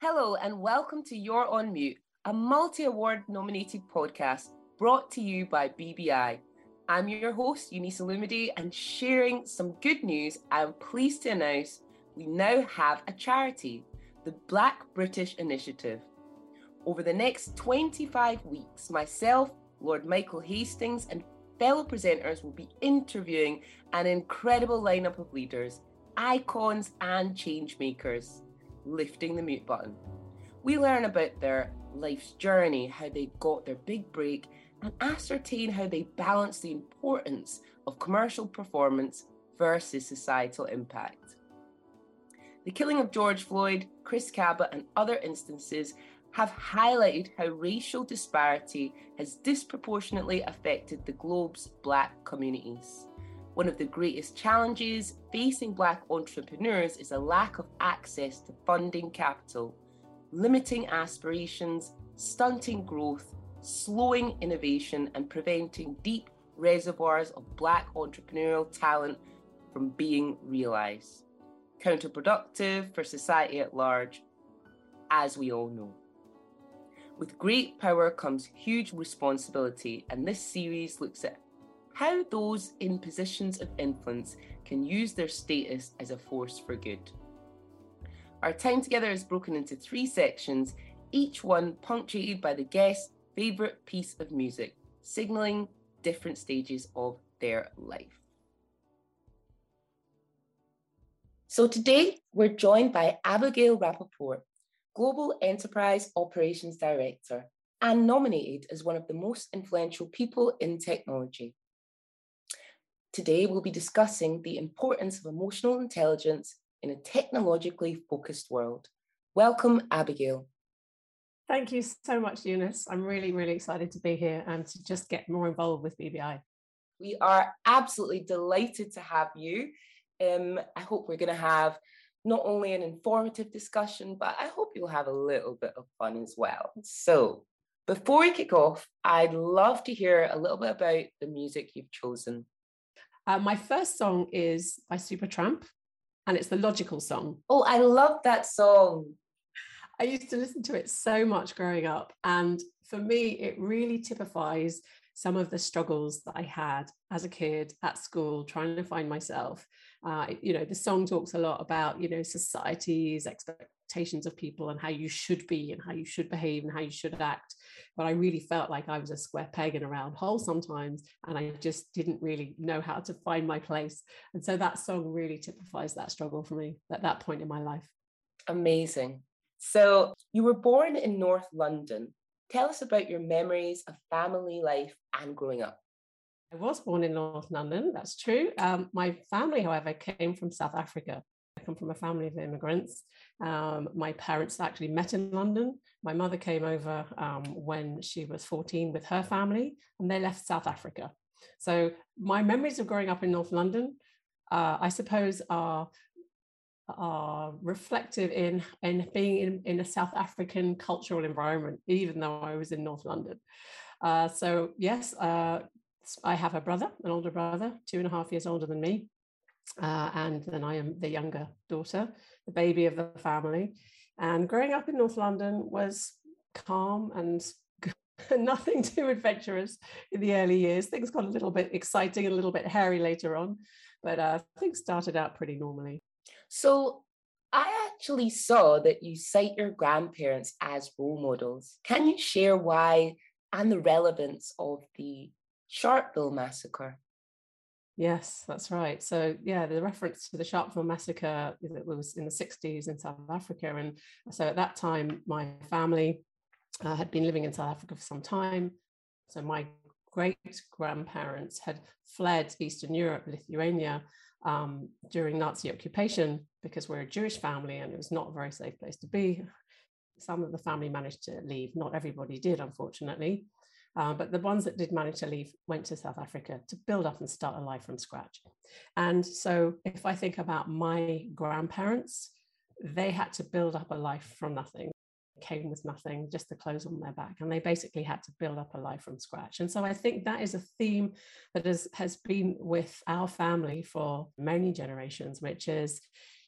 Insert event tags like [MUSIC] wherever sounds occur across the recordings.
Hello, and welcome to You're on Mute, a multi award nominated podcast brought to you by BBI. I'm your host, Eunice Olumide, and sharing some good news. I'm pleased to announce we now have a charity, the Black British Initiative. Over the next 25 weeks, myself, Lord Michael Hastings, and fellow presenters will be interviewing an incredible lineup of leaders, icons, and change makers lifting the mute button. We learn about their life's journey, how they got their big break, and ascertain how they balance the importance of commercial performance versus societal impact. The killing of George Floyd, Chris Kaba, and other instances have highlighted how racial disparity has disproportionately affected the globe's Black communities. One of the greatest challenges facing Black entrepreneurs is a lack of access to funding capital, limiting aspirations, stunting growth, slowing innovation, and preventing deep reservoirs of Black entrepreneurial talent from being realised. Counterproductive for society at large, as we all know. With great power comes huge responsibility, and this series looks at how those in positions of influence can use their status as a force for good. Our time together is broken into three sections, each one punctuated by the guest's favourite piece of music, signalling different stages of their life. So today we're joined by Abigail Rapaport, Global Enterprise Operations Director, and nominated as one of the most influential people in technology. Today, we'll be discussing the importance of emotional intelligence in a technologically focused world. Welcome, Abigail. Thank you so much, Eunice. I'm really, really excited to be here and to just get more involved with BBI. We are absolutely delighted to have you. Um, I hope we're going to have not only an informative discussion, but I hope you'll have a little bit of fun as well. So, before we kick off, I'd love to hear a little bit about the music you've chosen. Uh, my first song is by Supertramp, and it's the Logical song. Oh, I love that song. I used to listen to it so much growing up. And for me, it really typifies some of the struggles that I had as a kid at school, trying to find myself. Uh, you know, the song talks a lot about, you know, society's expectations of people and how you should be and how you should behave and how you should act but I really felt like I was a square peg in a round hole sometimes, and I just didn't really know how to find my place. And so that song really typifies that struggle for me at that point in my life. Amazing. So you were born in North London. Tell us about your memories of family life and growing up. I was born in North London, that's true. Um, my family, however, came from South Africa. Come from a family of immigrants. Um, my parents actually met in London. My mother came over um, when she was 14 with her family, and they left South Africa. So my memories of growing up in North London, uh, I suppose, are are reflective in in being in, in a South African cultural environment, even though I was in North London. Uh, so yes, uh, I have a brother, an older brother, two and a half years older than me, uh, and then I am the younger daughter, the baby of the family. And growing up in North London was calm and [LAUGHS] nothing too adventurous in the early years. Things got a little bit exciting and a little bit hairy later on, but uh, things started out pretty normally. So I actually saw that you cite your grandparents as role models. Can you share why and the relevance of the Sharpeville massacre? Yes, that's right. So, yeah, the reference to the Sharpeville massacre was in the 60s in South Africa. And so at that time, my family uh, had been living in South Africa for some time. So, my great grandparents had fled Eastern Europe, Lithuania, um, during Nazi occupation because we're a Jewish family and it was not a very safe place to be. Some of the family managed to leave, not everybody did, unfortunately. Uh, but the ones that did manage to leave went to South Africa to build up and start a life from scratch. And so if I think about my grandparents, they had to build up a life from nothing came with nothing, just the clothes on their back. And they basically had to build up a life from scratch. And so I think that is a theme that has, has been with our family for many generations, which is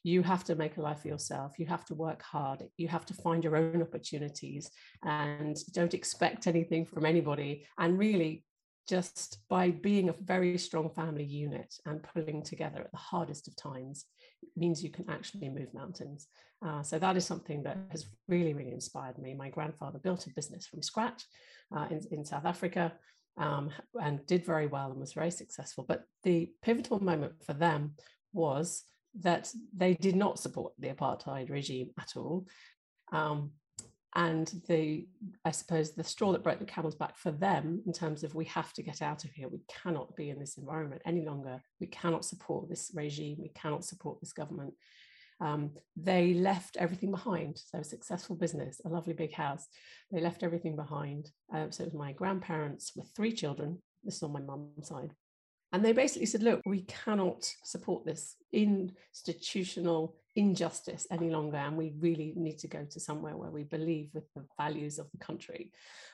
you have to make a life for yourself. You have to work hard. You have to find your own opportunities and don't expect anything from anybody. And really, just by being a very strong family unit and pulling together at the hardest of times means you can actually move mountains. Uh, so that is something that has really, really inspired me. My grandfather built a business from scratch uh, in, in South Africa um, and did very well and was very successful. But the pivotal moment for them was that they did not support the apartheid regime at all. Um, and the i suppose the straw that broke the camel's back for them in terms of we have to get out of here. We cannot be in this environment any longer. We cannot support this regime. We cannot support this government. Um, they left everything behind. So a successful business a lovely big house. They left everything behind. Uh, so it was my grandparents with three children. This is on my mum's side and they basically said, look, we cannot support this institutional injustice any longer. And we really need to go to somewhere where we believe with the values of the country.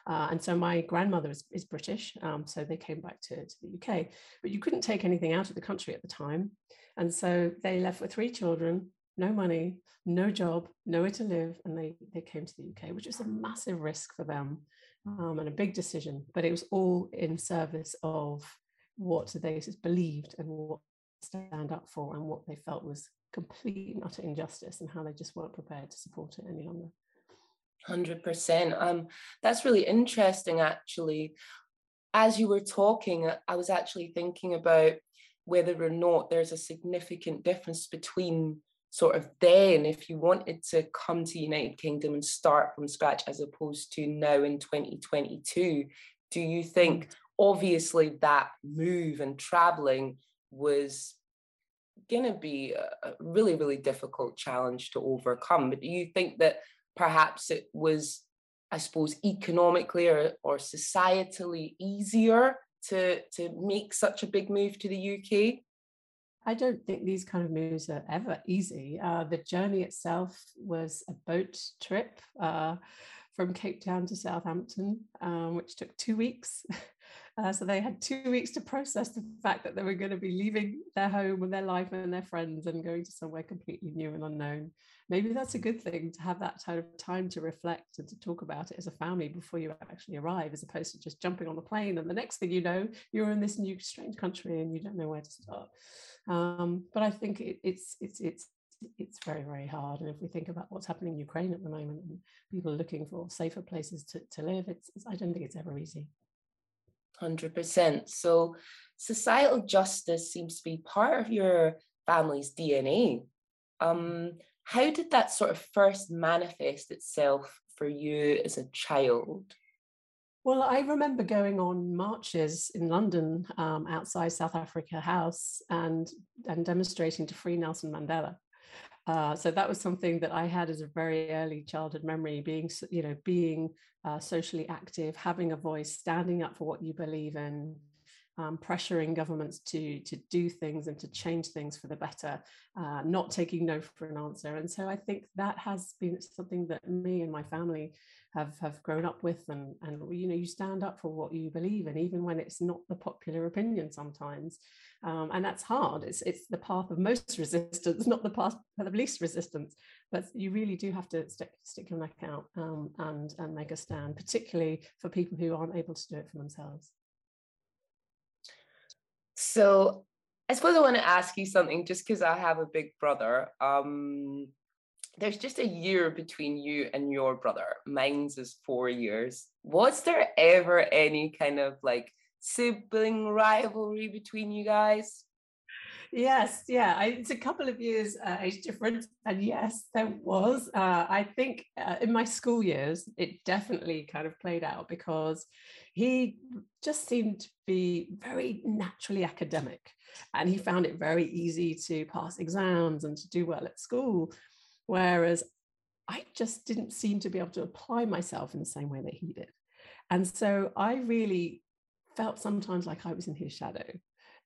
Uh, and so my grandmother is, is British. Um, so they came back to, to the UK. But you couldn't take anything out of the country at the time. And so they left with three children, no money, no job, nowhere to live. And they, they came to the UK, which was a massive risk for them um, and a big decision. But it was all in service of what they believed and what stand up for and what they felt was complete and utter injustice and how they just weren't prepared to support it any longer. 100%. Um, that's really interesting, actually. As you were talking, I was actually thinking about whether or not there's a significant difference between sort of then if you wanted to come to the United Kingdom and start from scratch as opposed to now in 2022. Do you think mm obviously that move and traveling was going to be a really really difficult challenge to overcome but do you think that perhaps it was i suppose economically or, or societally easier to to make such a big move to the uk I don't think these kind of moves are ever easy. Uh, the journey itself was a boat trip uh, from Cape Town to Southampton, um, which took two weeks. [LAUGHS] Uh, so they had two weeks to process the fact that they were going to be leaving their home and their life and their friends and going to somewhere completely new and unknown. Maybe that's a good thing to have that kind of time to reflect and to talk about it as a family before you actually arrive, as opposed to just jumping on the plane and the next thing you know, you're in this new strange country and you don't know where to start. Um, but I think it, it's it's it's it's very very hard and if we think about what's happening in ukraine at the moment and people looking for safer places to, to live it's, it's i don't think it's ever easy 100%. So societal justice seems to be part of your family's DNA. Um, how did that sort of first manifest itself for you as a child? Well, I remember going on marches in London um, outside South Africa House and, and demonstrating to free Nelson Mandela. Uh, so that was something that I had as a very early childhood memory, being, you know, being uh, socially active, having a voice, standing up for what you believe in, um, pressuring governments to to do things and to change things for the better, uh, not taking no for an answer. And so I think that has been something that me and my family have have grown up with, and and you know you stand up for what you believe in, even when it's not the popular opinion sometimes, um, and that's hard. It's it's the path of most [LAUGHS] resistance, not the path of least resistance. But you really do have to stick stick your neck out um, and and make a stand, particularly for people who aren't able to do it for themselves. So I suppose I want to ask you something just because I have a big brother. Um, there's just a year between you and your brother. Mine's is four years. Was there ever any kind of like sibling rivalry between you guys? Yes, yeah, I, it's a couple of years uh, age difference, and yes, there was. Uh, I think uh, in my school years, it definitely kind of played out because he just seemed to be very naturally academic, and he found it very easy to pass exams and to do well at school, whereas I just didn't seem to be able to apply myself in the same way that he did, and so I really felt sometimes like I was in his shadow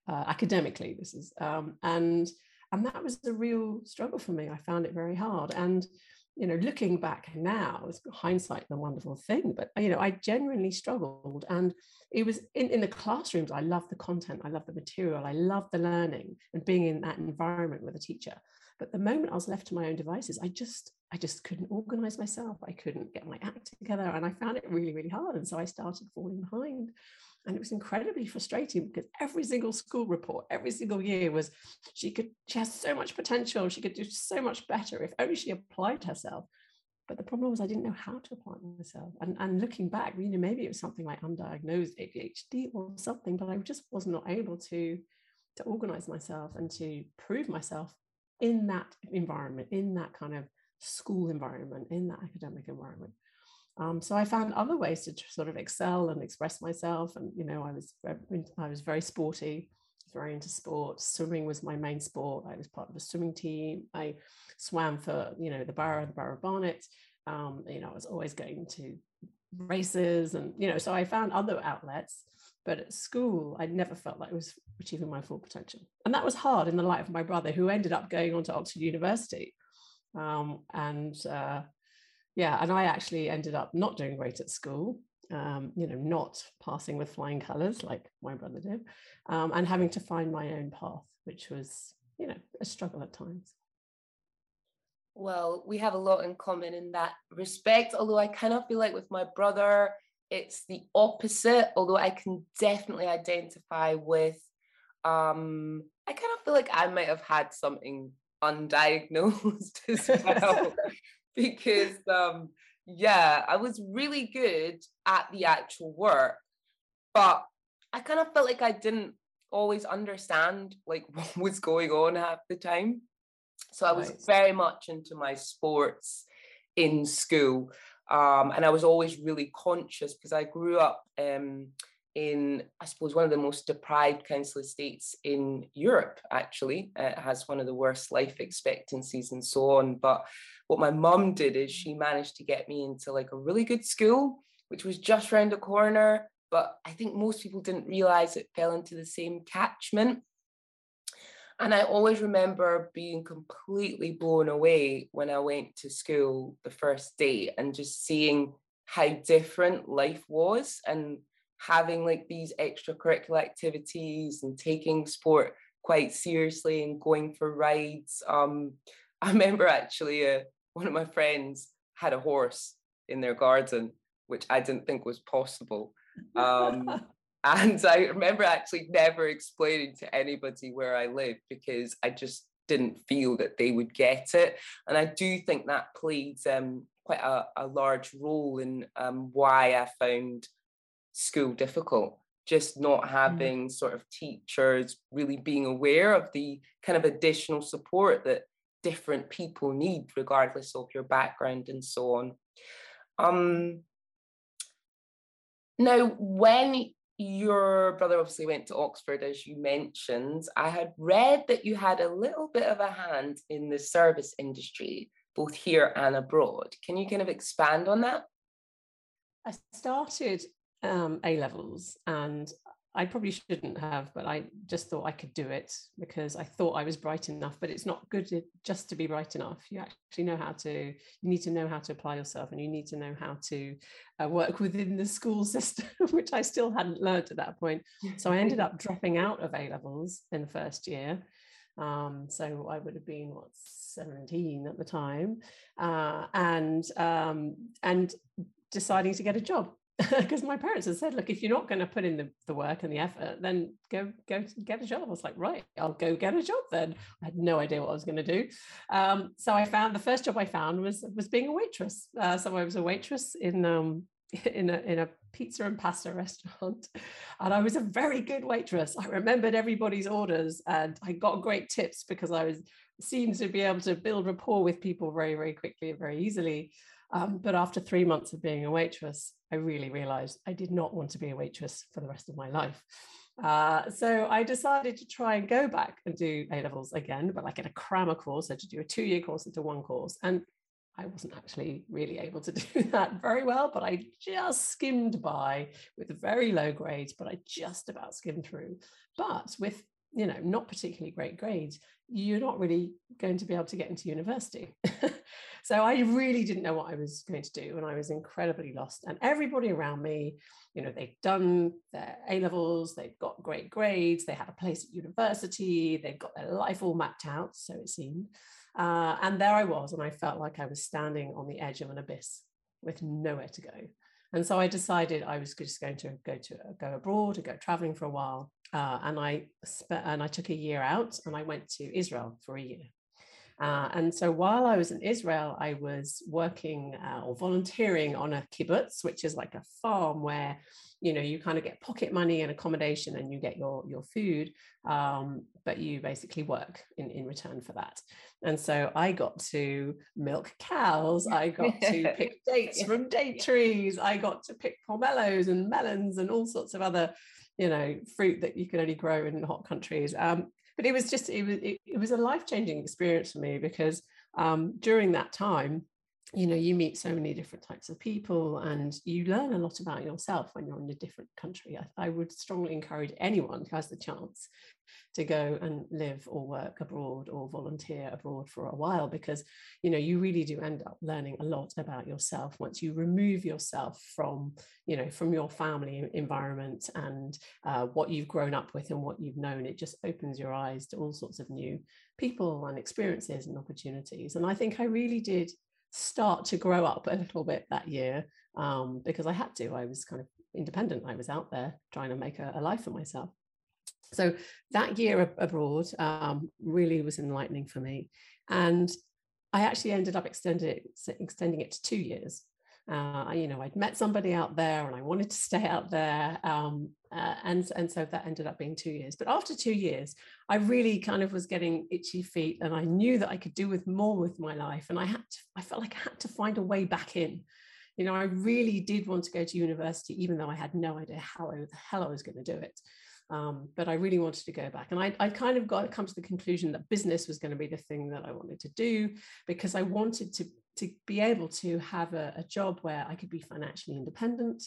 uh, academically. This is um, and and that was a real struggle for me. I found it very hard. And you know, looking back now, hindsight the wonderful thing. But you know, I genuinely struggled, and it was in, in the classrooms. I loved the content, I loved the material, I loved the learning, and being in that environment with a teacher. But the moment I was left to my own devices, I just I just couldn't organize myself. I couldn't get my act together. And I found it really, really hard. And so I started falling behind. And it was incredibly frustrating because every single school report, every single year was she could, she has so much potential. She could do so much better if only she applied herself. But the problem was I didn't know how to apply myself. And, and looking back, you know, maybe it was something like undiagnosed ADHD or something, but I just was not able to, to organize myself and to prove myself in that environment, in that kind of school environment, in that academic environment. Um, so I found other ways to sort of excel and express myself. And you know, I was I was very sporty, very into sports. Swimming was my main sport. I was part of a swimming team. I swam for you know the Borough, the Borough of Barnet. Um, you know, I was always going to races, and you know, so I found other outlets. But at school, I never felt like I was achieving my full potential, and that was hard in the light of my brother, who ended up going on to Oxford University. Um, and uh, yeah, and I actually ended up not doing great at school. Um, you know, not passing with flying colours like my brother did, um, and having to find my own path, which was, you know, a struggle at times. Well, we have a lot in common in that respect, although I kind of feel like with my brother, it's the opposite, although I can definitely identify with um I kind of feel like I might have had something undiagnosed [LAUGHS] as [LAUGHS] well [LAUGHS] because um yeah i was really good at the actual work but i kind of felt like i didn't always understand like [LAUGHS] what was going on half the time so i was right. very much into my sports in school um, and i was always really conscious because i grew up um, in, I suppose, one of the most deprived council estates in Europe, actually. It has one of the worst life expectancies and so on. But what my mom did is she managed to get me into like a really good school, which was just around the corner. But I think most people didn't realize it fell into the same catchment. And I always remember being completely blown away when I went to school the first day and just seeing how different life was and having like these extracurricular activities and taking sport quite seriously and going for rides. Um, [LAUGHS] I remember actually uh, one of my friends had a horse in their garden, which I didn't think was possible. Um, [LAUGHS] and I remember actually never explaining to anybody where I lived because I just didn't feel that they would get it. And I do think that played um, quite a, a, large role in um, why I found school difficult just not mm. having mm. sort of teachers really being aware of the kind of additional support that different people need regardless of your background and so on. Um now when your brother obviously went to oxford as you mentioned i had read that you had a little bit of a hand in the service industry both here and abroad. Can you kind of expand on that? I started um, A levels, and I probably shouldn't have, but I just thought I could do it because I thought I was bright enough. But it's not good just to be bright enough. You actually know how to. You need to know how to apply yourself, and you need to know how to uh, work [LAUGHS] within the school system, [LAUGHS] which I still hadn't learned at that point. So I ended up [LAUGHS] dropping out of A levels in the first year. Um, so I would have been what 17 at the time, uh, and um, and deciding to get a job [LAUGHS] because my parents had said, look, if you're not going to put in the, the work and the effort, then go go get a job. I was like, right, I'll go get a job then. I had no idea what I was going to do. Um, so I found the first job I found was was being a waitress. Uh, so I was a waitress in um, [LAUGHS] in a in a pizza and pasta [LAUGHS] restaurant, and I was a very good waitress. I remembered everybody's orders, and I got great tips because I was seemed to be able to build rapport with people very very quickly and very easily. Um, but after three months of being a waitress, I really realized I did not want to be a waitress for the rest of my life. Uh, so I decided to try and go back and do A levels again, but like in a crammer course, so to do a two year course into one course. And I wasn't actually really able to [LAUGHS] do that very well, but I just skimmed by with very low grades, but I just about skimmed through. But with you know not particularly great grades you're not really going to be able to get into university [LAUGHS] so i really didn't know what i was going to do and i was incredibly lost and everybody around me you know they'd done their a levels they've got great grades they had a place at university they've got their life all mapped out so it seemed Uh, and there I was, and I felt like I was standing on the edge of an abyss with nowhere to go. And so I decided I was just going to go to go abroad, or go traveling for a while. Uh, and I spent and I took a year out, and I went to Israel for a year. Uh, and so while I was in Israel, I was working uh, or volunteering on a kibbutz, which is like a farm where you know you kind of get pocket money and accommodation and you get your your food um, but you basically work in in return for that and so i got to milk cows [LAUGHS] i got to pick dates from date trees i got to pick pomelos and melons and all sorts of other you know fruit that you can only grow in hot countries. Um, but it was just it was it, it was a life-changing experience for me because um, during that time you know you meet so many different types of people and you learn a lot about yourself when you're in a different country. I, I, would strongly encourage anyone who has the chance to go and live or work abroad or volunteer abroad for a while because you know you really do end up learning a lot about yourself once you remove yourself from you know from your family environment and uh, what you've grown up with and what you've known. It just opens your eyes to all sorts of new people and experiences and opportunities. And i think i really did start to grow up a little bit that year um, because I had to. I was kind of independent. I was out there trying to make a, a life for myself. So that year abroad um, really was enlightening for me. And I actually ended up extending it to two years uh, you know, I'd met somebody out there and I wanted to stay out there. Um, uh, and, and so that ended up being two years. But after two years, I really kind of was getting itchy feet and I knew that I could do with more with my life. And I had to, I felt like I had to find a way back in. You know, I really did want to go to university, even though I had no idea how the hell I was going to do it. Um, but I really wanted to go back. And I, I kind of got come to the conclusion that business was going to be the thing that I wanted to do because I wanted to to be able to have a, a job where I could be financially independent.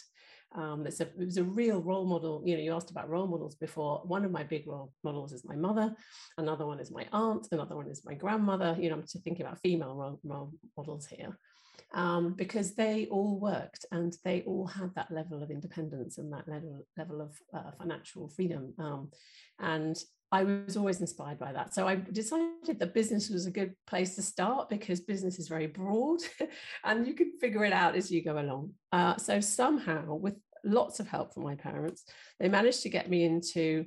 Um, it's a, it was a real role model. You know, you asked about role models before. One of my big role models is my mother. Another one is my aunt. Another one is my grandmother. You know, I'm thinking about female role, role models here. Um, because they all worked and they all had that level of independence and that level, level of uh, financial freedom. Um, and I was always inspired by that. So I decided that business was a good place to start because business is very broad [LAUGHS] and you can figure it out as you go along. Uh, so somehow, with lots of help from my parents, they managed to get me into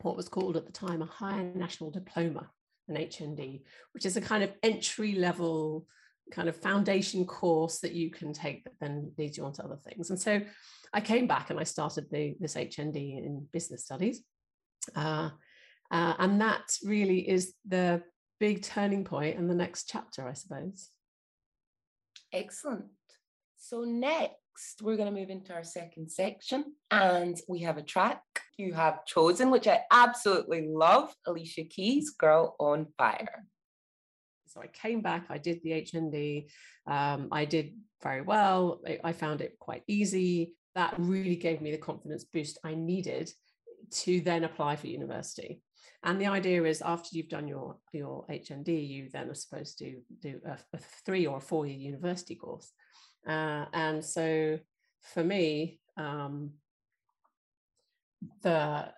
what was called at the time a higher national diploma, an HND, which is a kind of entry level kind of foundation course that you can take that then leads you on to other things. And so I came back and I started the, this HND in business studies. Uh, uh, and that really is the big turning point and the next chapter, I suppose. Excellent. So, next, we're going to move into our second section, and we have a track you have chosen, which I absolutely love Alicia Keys, Girl on Fire. So I came back, I did the HND, um, I did very well. I, I found it quite easy. That really gave me the confidence boost I needed to then apply for university. And the idea is after you've done your, your HND, you then are supposed to do a, a three or four year university course. Uh, and so for me, um, the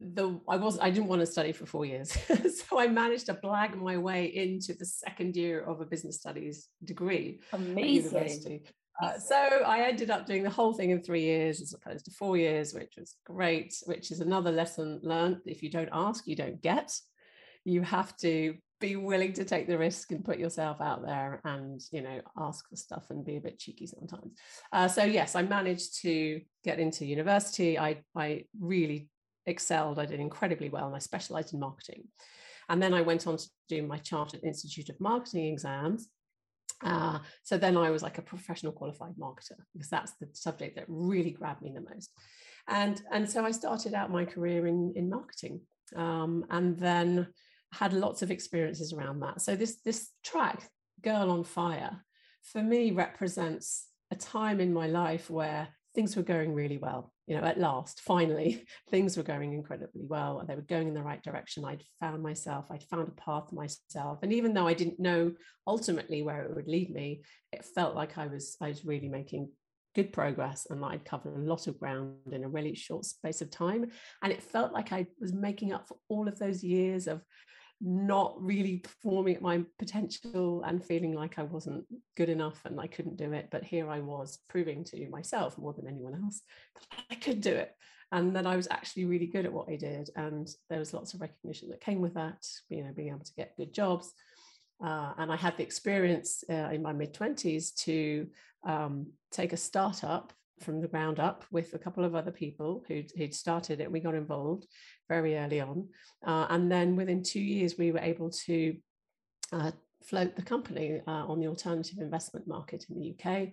the I was I didn't want to study for four years, [LAUGHS] so I managed to blag my way into the second year of a business studies degree Amazing. Uh, so I ended up doing the whole thing in three years as opposed to four years, which was great, which is another lesson learned. If you don't ask, you don't get. You have to be willing to take the risk and put yourself out there and, you know, ask for stuff and be a bit cheeky sometimes. Uh, so yes, I managed to get into university. I, I really excelled. I did incredibly well and I specialized in marketing. And then I went on to do my Chartered Institute of Marketing exams uh, so then I was like a professional qualified marketer because that's the subject that really grabbed me the most. And, and so I started out my career in, in marketing um, and then had lots of experiences around that. So this, this track, Girl on Fire, for me represents a time in my life where things were going really well you know, at last, finally, [LAUGHS] things were going incredibly well. They were going in the right direction. I'd found myself, I'd found a path myself. And even though I didn't know ultimately where it would lead me, it felt like I was, I was really making good progress and I'd covered a lot of ground in a really short space of time. And it felt like I was making up for all of those years of not really performing at my potential and feeling like I wasn't good enough and I couldn't do it. But here I was proving to myself more than anyone else [LAUGHS] that I could do it and that I was actually really good at what I did. And there was lots of recognition that came with that, you know, being able to get good jobs. Uh, and I had the experience uh, in my mid 20s to um, take a startup from the ground up with a couple of other people who'd, who'd started it. We got involved very early on. Uh, and then within two years, we were able to uh, float the company uh, on the alternative investment market in the UK.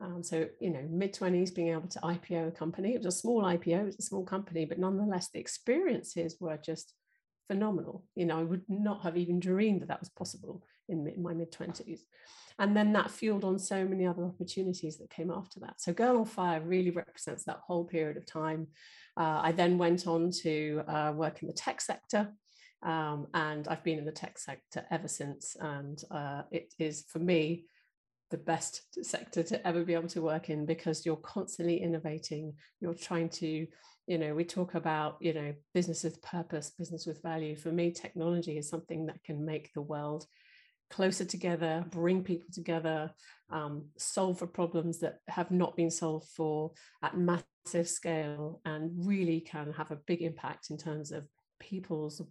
Um, so, you know, mid 20s, being able to IPO a company. It was a small IPO, it was a small company, but nonetheless, the experiences were just phenomenal. You know, I would not have even dreamed that that was possible in, my mid 20s. And then that fueled on so many other opportunities that came after that. So, Girl on Fire really represents that whole period of time. Uh, I then went on to uh, work in the tech sector. Um, and I've been in the tech sector ever since. And uh, it is, for me, the best sector to ever be able to work in because you're constantly innovating you're trying to you know we talk about you know business with purpose business with value for me technology is something that can make the world closer together bring people together um, solve for problems that have not been solved for at massive scale and really can have a big impact in terms of people's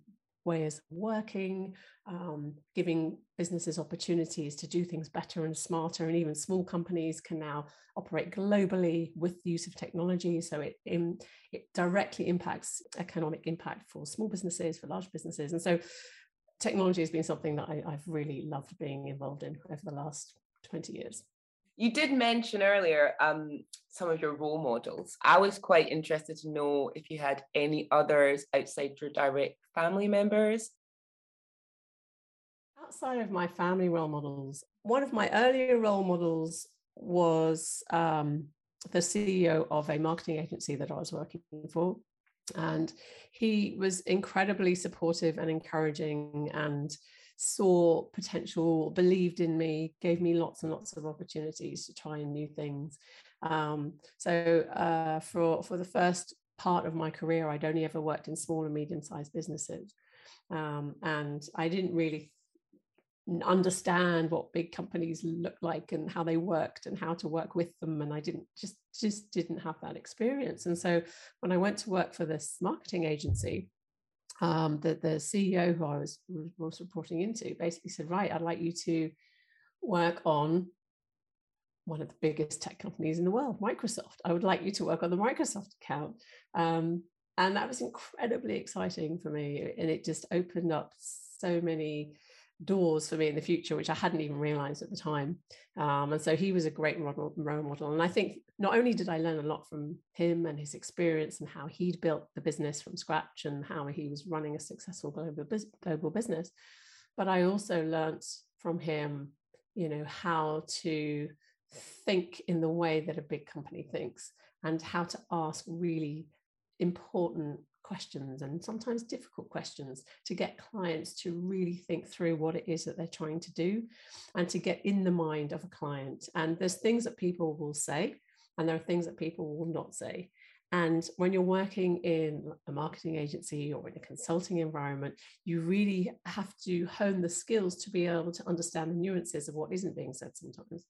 ways of working, um, giving businesses opportunities to do things better and smarter. And even small companies can now operate globally with the use of technology. So it, in, it directly impacts economic impact for small businesses, for large businesses. And so technology has been something that I, I've really loved being involved in over the last 20 years. You did mention earlier um, some of your role models. I was quite interested to know if you had any others outside your direct family members. Outside of my family role models, one of my earlier role models was um, the CEO of a marketing agency that I was working for. And he was incredibly supportive and encouraging and saw potential, believed in me, gave me lots and lots of opportunities to try new things. Um, so uh, for for the first part of my career, I'd only ever worked in small and medium sized businesses, um, and I didn't really understand what big companies look like and how they worked and how to work with them and i didn't just just didn't have that experience and so when i went to work for this marketing agency um, the, the CEO who I was, was reporting into basically said, right, I'd like you to work on one of the biggest tech companies in the world, Microsoft. I would like you to work on the Microsoft account. Um, and that was incredibly exciting for me. And it just opened up so many doors for me in the future, which I hadn't even realized at the time. Um, and so he was a great role model. And I think not only did I learn a lot from him and his experience and how he'd built the business from scratch and how he was running a successful global, global business, but I also learned from him, you know, how to think in the way that a big company thinks and how to ask really important questions and sometimes difficult questions to get clients to really think through what it is that they're trying to do and to get in the mind of a client. And there's things that people will say, and there are things that people will not say. And when you're working in a marketing agency or in a consulting environment, you really have to hone the skills to be able to understand the nuances of what isn't being said sometimes.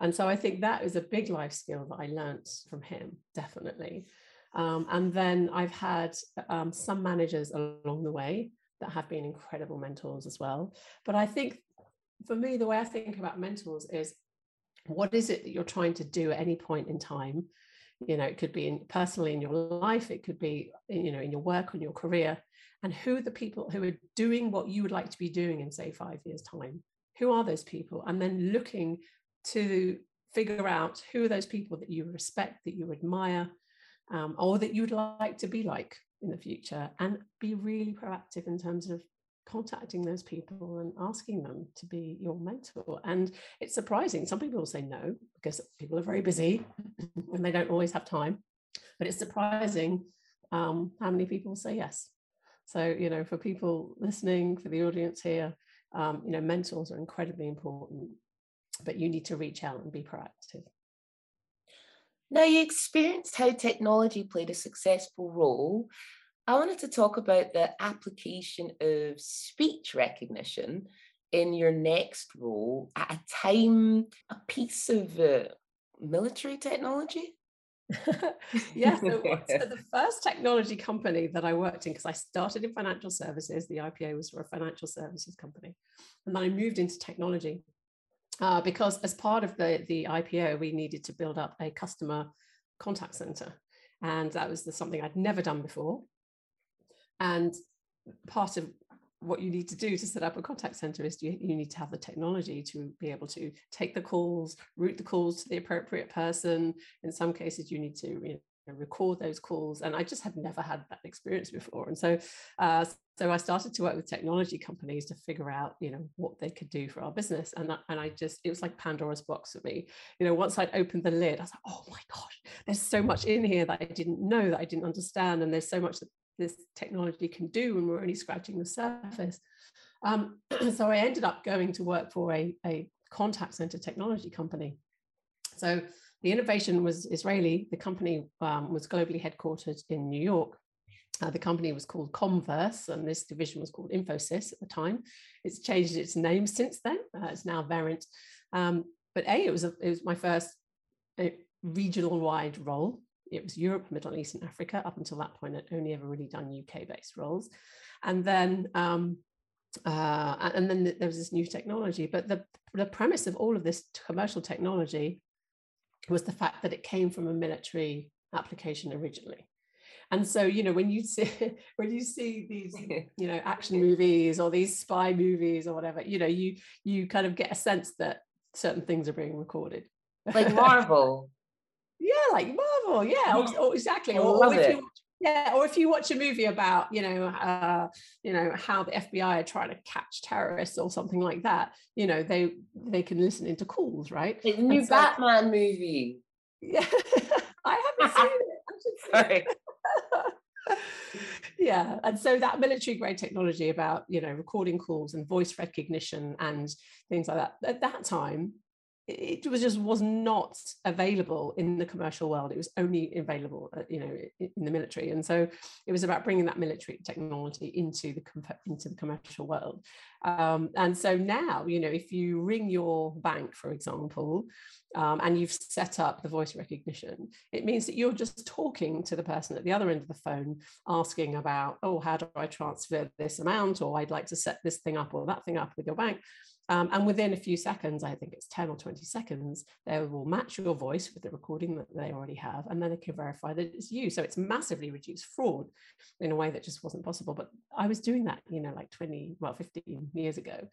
And so I think that is a big life skill that I learnt from him, definitely. Um, and then I've had um, some managers along the way that have been incredible mentors as well. But I think for me, the way I think about mentors is what is it that you're trying to do at any point in time? You know, it could be in, personally in your life, it could be, you know, in your work, in your career, and who are the people who are doing what you would like to be doing in, say, five years' time? Who are those people? And then looking to figure out who are those people that you respect, that you admire, um, or that you'd like to be like in the future and be really proactive in terms of contacting those people and asking them to be your mentor. And it's surprising. Some people will say no because people are very busy [LAUGHS] and they don't always have time. But it's surprising um, how many people say yes. So you know for people listening for the audience here um, you know mentors are incredibly important but you need to reach out and be proactive now, you experienced how technology played a successful role, I wanted to talk about the application of speech recognition in your next role at a time, a piece of uh, military technology. [LAUGHS] yeah, so, so, [LAUGHS] the first technology company that I worked in, because I started in financial services, the IPO was for a financial services company, and then I moved into technology uh, because as part of the the IPO, we needed to build up a customer contact center, and that was the, something I'd never done before. And part of what you need to do to set up a contact center is you, you need to have the technology to be able to take the calls, route the calls to the appropriate person. In some cases, you need to you record those calls. And I just had never had that experience before. And so, uh, so I started to work with technology companies to figure out, you know, what they could do for our business. And, that, and I just, it was like Pandora's box for me. You know, once I'd opened the lid, I was like, oh my gosh, there's so much in here that I didn't know, that I didn't understand. And there's so much that this technology can do and we're only scratching the surface. Um, [CLEARS THROAT] so I ended up going to work for a, a contact center technology company. So the innovation was Israeli. The company um, was globally headquartered in New York. Uh, the company was called Comverse, and this division was called Infosys at the time. It's changed its name since then. Uh, it's now Verint. Um, but a, it was a, it was my first uh, regional wide role it was Europe, Middle East, and Africa. Up until that point, I'd only ever really done UK based roles. And then, um, uh, and then there was this new technology. But the, the premise of all of this commercial technology was the fact that it came from a military application originally. And so, you know, when you see [LAUGHS] when you see these, [LAUGHS] you know, action movies or these spy movies or whatever, you know, you you kind of get a sense that certain things are being recorded. Like [LAUGHS] Marvel. Yeah, like Marvel. Yeah, oh, or, or exactly. Or, or if you, yeah, or if you watch a movie about, you know, uh, you know how the FBI are trying to catch terrorists or something like that, you know, they they can listen into calls, right? The new so, Batman movie. [LAUGHS] Yeah, I haven't seen it. I [LAUGHS] Sorry. [LAUGHS] yeah and so that military grade technology about you know recording calls and voice recognition and things like that at that time it was just was not available in the commercial world. It was only available uh, you know in the military. And so it was about bringing that military technology into the into the commercial world. Um, and so now you know if you ring your bank for example um, and you've set up the voice recognition it means that you're just talking to the person at the other end of the phone asking about oh how do i transfer this amount? Or i'd like to set this thing up or that thing up with your bank um, and within a few seconds, I think it's 10 or 20 seconds, they will match your voice with the recording that they already have, and then they can verify that it's you. So it's massively reduced fraud in a way that just wasn't possible. But I was doing that, you know, like 20, well, 15 years ago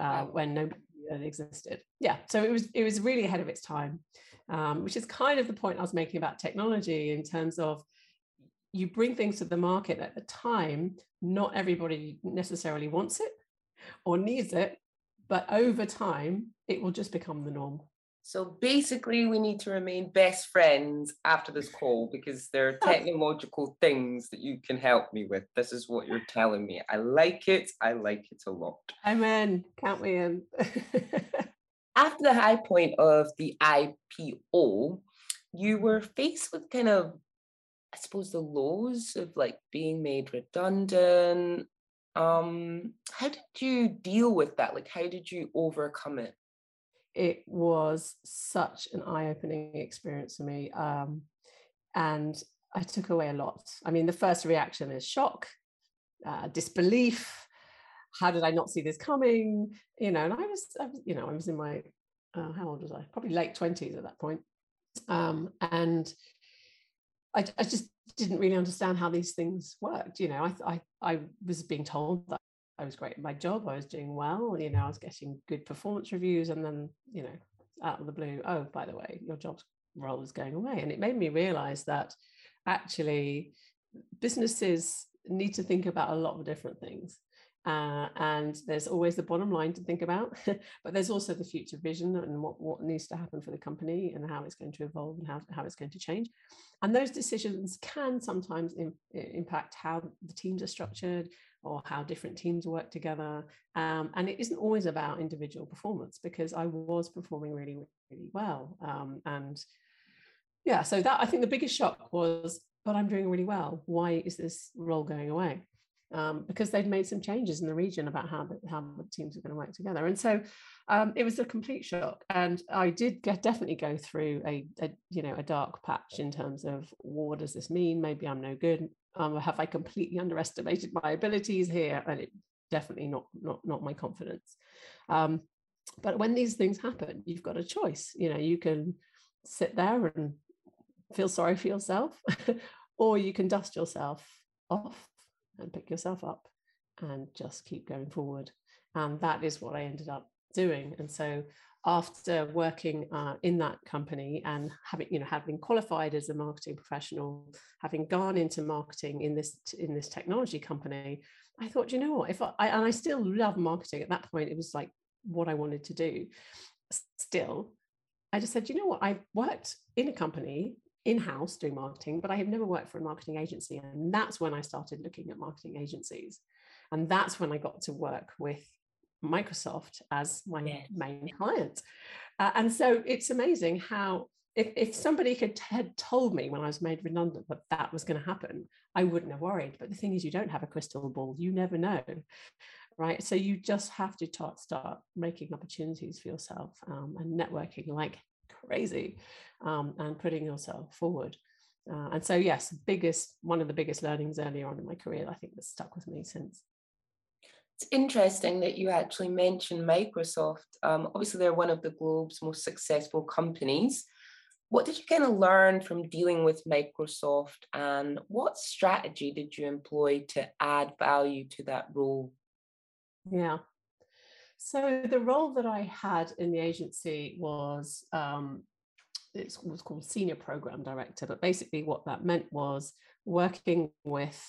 uh, when nobody existed. Yeah. So it was, it was really ahead of its time, um, which is kind of the point I was making about technology in terms of you bring things to the market at the time, not everybody necessarily wants it or needs it but over time it will just become the norm. So basically we need to remain best friends after this call because there are [LAUGHS] technological things that you can help me with. This is what you're telling me. I like it. I like it a lot. Amen. Count me in. [LAUGHS] After the high point of the ipo you were faced with kind of i suppose the lows of like being made redundant um how did you deal with that? Like how did you overcome it? It was such an eye-opening experience for me um and i took away a lot. I mean the first reaction is shock uh, disbelief. How did i not see this coming? You know and i was, I was you know i was in my uh, how old was i? Probably late 20s at that point. Um and I, I just didn't really understand how these things worked. You know, I, I, I was being told that I was great at my job, I was doing well, you know, I was getting good performance reviews, and then, you know, out of the blue, oh, by the way, your job role is going away. And it made me realize that actually businesses need to think about a lot of different things. Uh, and there's always the bottom line to think about, [LAUGHS] but there's also the future vision and what, what needs to happen for the company and how it's going to evolve and how, how it's going to change. And those decisions can sometimes in, impact how the teams are structured or how different teams work together. Um, and it isn't always about individual performance because I was performing really, really well. Um, and yeah, so that I think the biggest shock was but I'm doing really well. Why is this role going away? Um, because they'd made some changes in the region about how the, how the teams are going to work together. And so um, it was a complete shock. And I did get, definitely go through a, a, you know, a dark patch in terms of what does this mean? Maybe I'm no good. Um, have I completely underestimated my abilities here? And it definitely not, not, not my confidence. Um, but when these things happen, you've got a choice. You know, you can sit there and feel sorry for yourself, [LAUGHS] or you can dust yourself off and pick yourself up and just keep going forward. And that is what I ended up doing. And so after working uh, in that company and having you know having qualified as a marketing professional having gone into marketing in this in this technology company i thought you know what if I, I and i still love marketing at that point it was like what i wanted to do still i just said you know what i worked in a company in-house doing marketing but i have never worked for a marketing agency and that's when i started looking at marketing agencies. And that's when i got to work with microsoft as my yes. main client. Uh, and so it's amazing how if, if somebody had, had told me when i was made redundant that that was going to happen i wouldn't have worried. But the thing is you don't have a crystal ball. You never know right? So you just have to t- start making opportunities for yourself um, and networking like crazy um, and putting yourself forward. Uh, and so, yes, biggest one of the biggest learnings earlier on in my career, I think, that's stuck with me since. It's interesting that you actually mentioned Microsoft. Um, obviously, they're one of the globe's most successful companies. What did you kind of learn from dealing with Microsoft, and what strategy did you employ to add value to that role? Yeah. So the role that I had in the agency was um, it was called senior program director, but basically what that meant was working with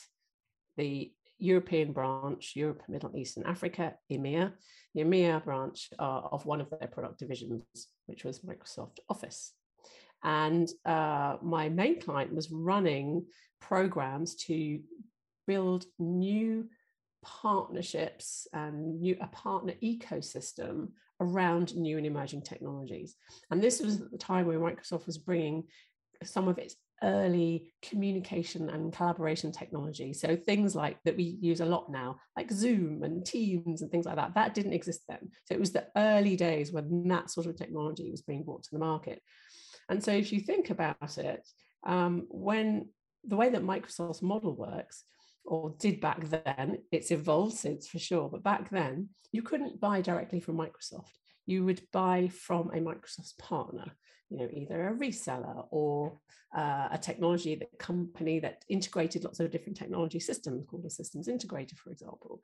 the European branch, Europe, Middle East, and Africa, EMEA, the EMEA branch uh, of one of their product divisions, which was Microsoft Office. And uh, my main client was running programs to build new partnerships and new a partner ecosystem around new and emerging technologies. And this was at the time where Microsoft was bringing some of its early communication and collaboration technology. So things like that we use a lot now, like Zoom and Teams and things like that, that didn't exist then. So it was the early days when that sort of technology was being brought to the market. And so if you think about it, um, when the way that Microsoft's model works, or did back then. It's evolved since for sure, but back then you couldn't buy directly from Microsoft. You would buy from a Microsoft partner, you know, either a reseller or uh, a technology that company that integrated lots of different technology systems, called a systems integrator, for example.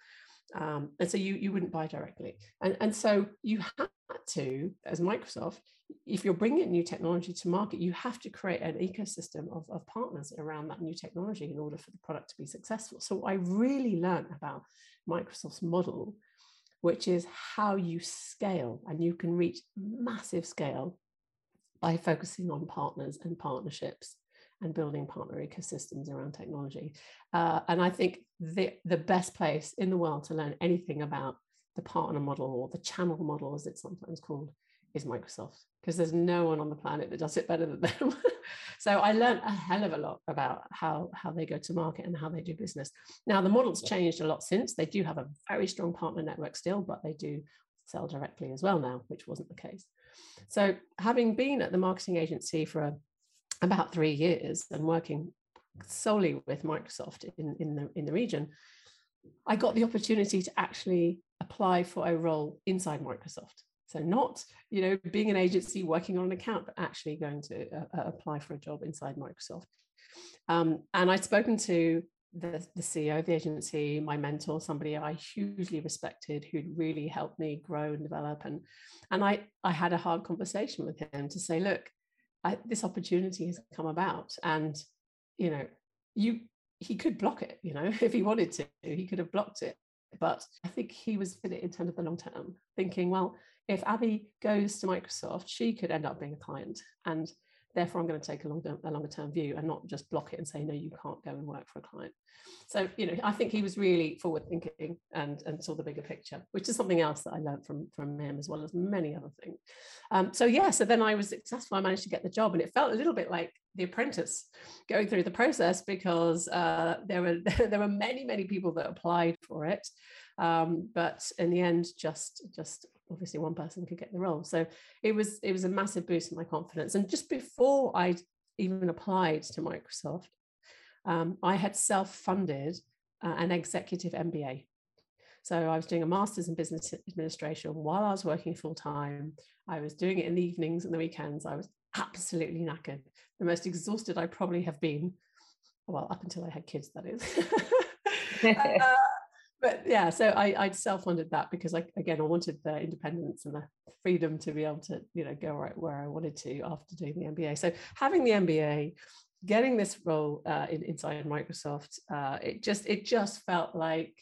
Um, and so you you wouldn't buy directly, and and so you had to, as Microsoft, if you're bringing new technology to market, you have to create an ecosystem of, of partners around that new technology in order for the product to be successful. So I really learned about Microsoft's model, which is how you scale and you can reach massive scale by focusing on partners and partnerships and building partner ecosystems around technology. Uh, and I think the, the best place in the world to learn anything about the partner model or the channel model, as it's sometimes called, is Microsoft because there's no one on the planet that does it better than them. [LAUGHS] so I learned a hell of a lot about how how they go to market and how they do business. Now the model's changed a lot since. They do have a very strong partner network still, but they do sell directly as well now, which wasn't the case. So having been at the marketing agency for a, about three years and working solely with Microsoft in, in the in the region, I got the opportunity to actually apply for a role inside Microsoft. So not, you know, being an agency working on an account, but actually going to uh, uh, apply for a job inside Microsoft. Um, and I'd spoken to the, the CEO of the agency, my mentor, somebody I hugely respected, who'd really helped me grow and develop. And and I I had a hard conversation with him to say, look, I, this opportunity has come about, and you know, you he could block it, you know, [LAUGHS] if he wanted to, he could have blocked it. But I think he was in it in terms of the long term, thinking, well, if Abby goes to Microsoft, she could end up being a client. And therefore i'm going to take a longer, a longer term view and not just block it and say no you can't go and work for a client. So you know i think he was really forward thinking and and saw the bigger picture which is something else that i learned from from him as well as many other things. Um, so yeah so then i was successful. I managed to get the job and it felt a little bit like the apprentice going through the process because uh, there were [LAUGHS] there were many many people that applied for it. Um, but in the end just just obviously one person could get the role. So it was it was a massive boost in my confidence. And just before i even applied to microsoft um, i had self-funded uh, an executive mba so i was doing a master's in business administration while i was working full-time. I was doing it in the evenings and the weekends. I was absolutely knackered the most exhausted i probably have been well up until i had kids that is. [LAUGHS] Uh, but yeah, so I, I'd self-funded that because I again I wanted the independence and the freedom to be able to you know go right where I wanted to after doing the MBA. So having the MBA, getting this role uh, in, inside Microsoft, uh, it just it just felt like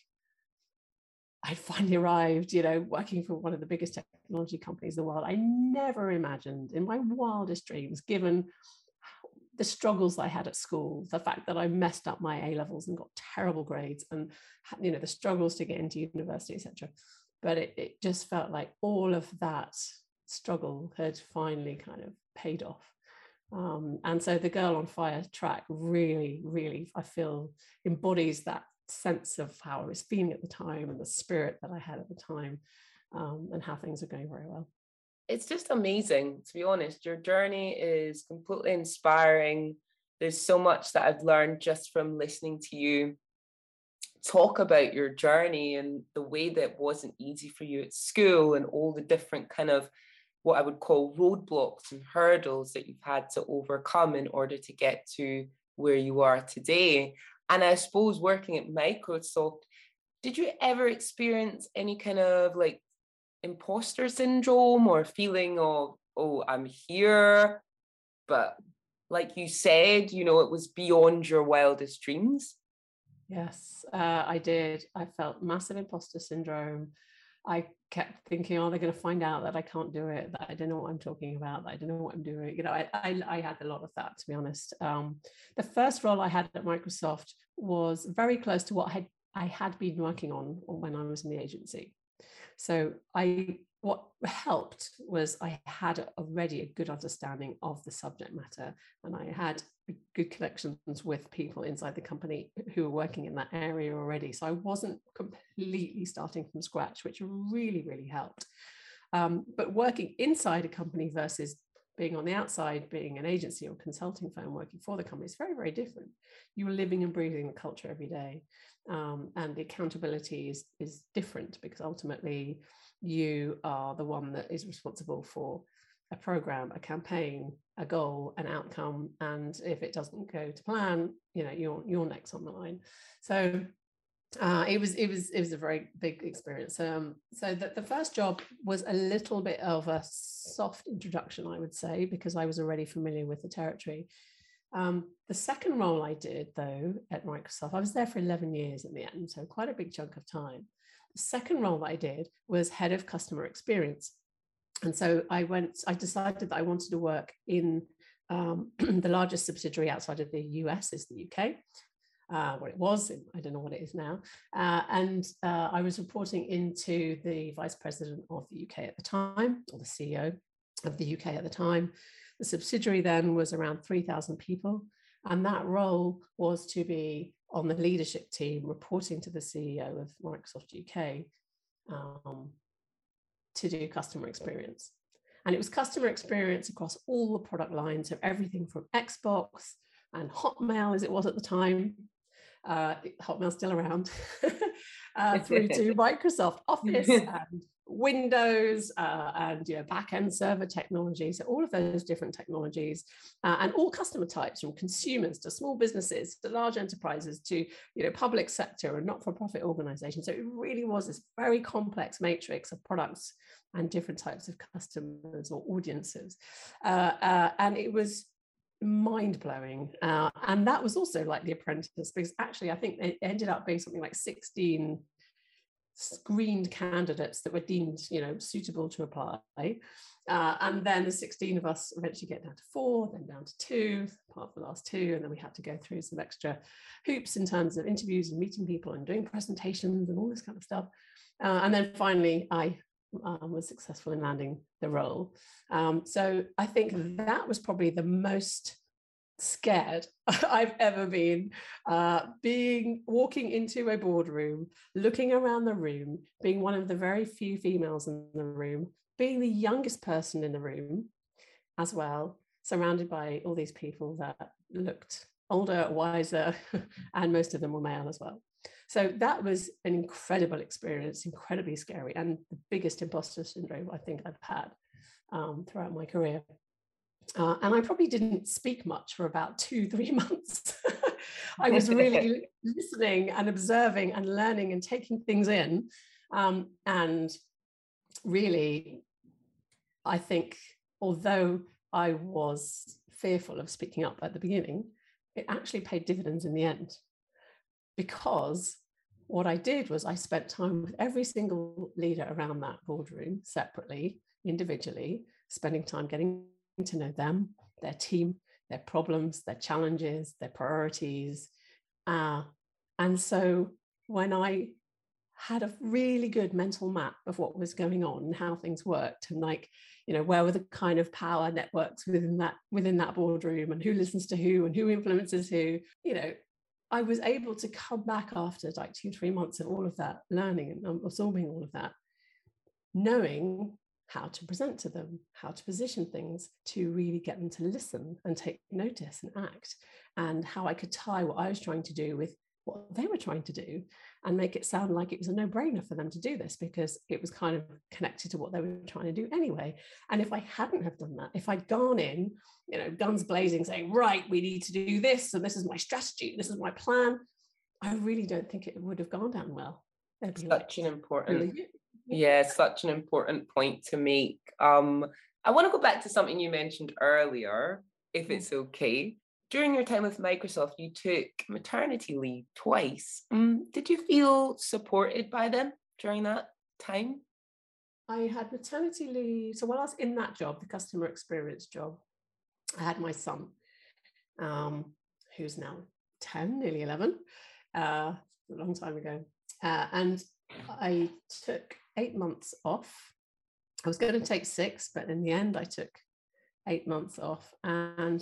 I finally arrived, you know, working for one of the biggest technology companies in the world. I never imagined in my wildest dreams, given the struggles I had at school, the fact that I messed up my A levels and got terrible grades, and you know the struggles to get into university, etc. But it, it just felt like all of that struggle had finally kind of paid off. Um, and so the Girl on Fire track really, really, I feel embodies that sense of how I was feeling at the time and the spirit that I had at the time, um, and how things are going very well it's just amazing to be honest. Your journey is completely inspiring. There's so much that i've learned just from listening to you talk about your journey and the way that wasn't easy for you at school and all the different kind of what i would call roadblocks and hurdles that you've had to overcome in order to get to where you are today. And i suppose working at microsoft did you ever experience any kind of like imposter syndrome or feeling of, oh, I'm here. But like you said, you know, it was beyond your wildest dreams. Yes, uh, I did. I felt massive imposter syndrome. I kept thinking, oh, they're going to find out that I can't do it, that I don't know what I'm talking about, that I don't know what I'm doing. You know, I, I, I had a lot of that, to be honest. Um, the first role I had at Microsoft was very close to what I had, I had been working on when I was in the agency. So I what helped was I had already a good understanding of the subject matter and I had good connections with people inside the company who were working in that area already. So I wasn't completely starting from scratch, which really, really helped. Um, but working inside a company versus being on the outside, being an agency or consulting firm working for the company is very, very different. You are living and breathing the culture every day um, and the accountability is, is different because ultimately you are the one that is responsible for a program a campaign a goal an outcome and if it doesn't go to plan you know you're you're next on the line so uh, it was it was it was a very big experience um, so the, the first job was a little bit of a soft introduction i would say because i was already familiar with the territory um, the second role I did, though, at Microsoft, I was there for 11 years in the end, so quite a big chunk of time. The second role that I did was head of customer experience. And so I went, I decided that I wanted to work in um, [CLEARS THROAT] the largest subsidiary outside of the US is the UK. Uh, what it was, I don't know what it is now. Uh, and uh, I was reporting into the vice president of the UK at the time, or the CEO of the UK at the time. The subsidiary then was around 3,000 people. And that role was to be on the leadership team reporting to the CEO of Microsoft UK um, to do customer experience. And it was customer experience across all the product lines, so everything from Xbox and Hotmail as it was at the time. Uh, Hotmail's still around, [LAUGHS] uh, through to Microsoft Office [LAUGHS] and Windows uh, and you know, back-end server technology. So all of those different technologies uh, and all customer types from consumers to small businesses to large enterprises to you know, public sector and not-for-profit organizations. So it really was this very complex matrix of products and different types of customers or audiences. Uh, uh and it was mind blowing. Uh, and that was also like The Apprentice, because actually, I think it ended up being something like 16 screened candidates that were deemed, you know, suitable to apply. Uh, and then the 16 of us eventually get down to four, then down to two, part of the last two. And then we had to go through some extra hoops in terms of interviews and meeting people and doing presentations and all this kind of stuff. Uh, and then finally, I um, was successful in landing the role. Um, so I think that was probably the most scared [LAUGHS] I've ever been. Uh, being walking into a boardroom, looking around the room, being one of the very few females in the room, being the youngest person in the room as well, surrounded by all these people that looked older, wiser, [LAUGHS] and most of them were male as well. So that was an incredible experience, incredibly scary, and the biggest imposter syndrome I think I've had um, throughout my career. Uh, and I probably didn't speak much for about two, three [LAUGHS] months. I was [LAUGHS] really listening and observing and learning and taking things in. Um, and really, I think, although I was fearful of speaking up at the beginning, it actually paid dividends in the end because what I did was I spent time with every single leader around that boardroom separately, individually, spending time getting to know them, their team, their problems, their challenges, their priorities. Uh, and so when I had a really good mental map of what was going on and how things worked and like you know where were the kind of power networks within that within that boardroom and who listens to who and who influences who you know I was able to come back after like two, three months of all of that learning and um, absorbing all of that, knowing how to present to them, how to position things to really get them to listen and take notice and act, and how I could tie what I was trying to do with what they were trying to do and make it sound like it was a no-brainer for them to do this because it was kind of connected to what they were trying to do anyway. And if i hadn't have done that if i'd gone in you know guns blazing saying right we need to do this and this is my strategy this is my plan i really don't think it would have gone down well. Such like, an important really? yeah. Such an important point to make. Um i want to go back to something you mentioned earlier if mm. it's okay during your time with Microsoft, you took maternity leave twice. Um, did you feel supported by them during that time? I had maternity leave. So while I was in that job, the customer experience job, I had my son, um, who's now 10, nearly 11, uh, a long time ago. Uh, and I took eight months off. I was going to take six, but in the end, I took eight months off. And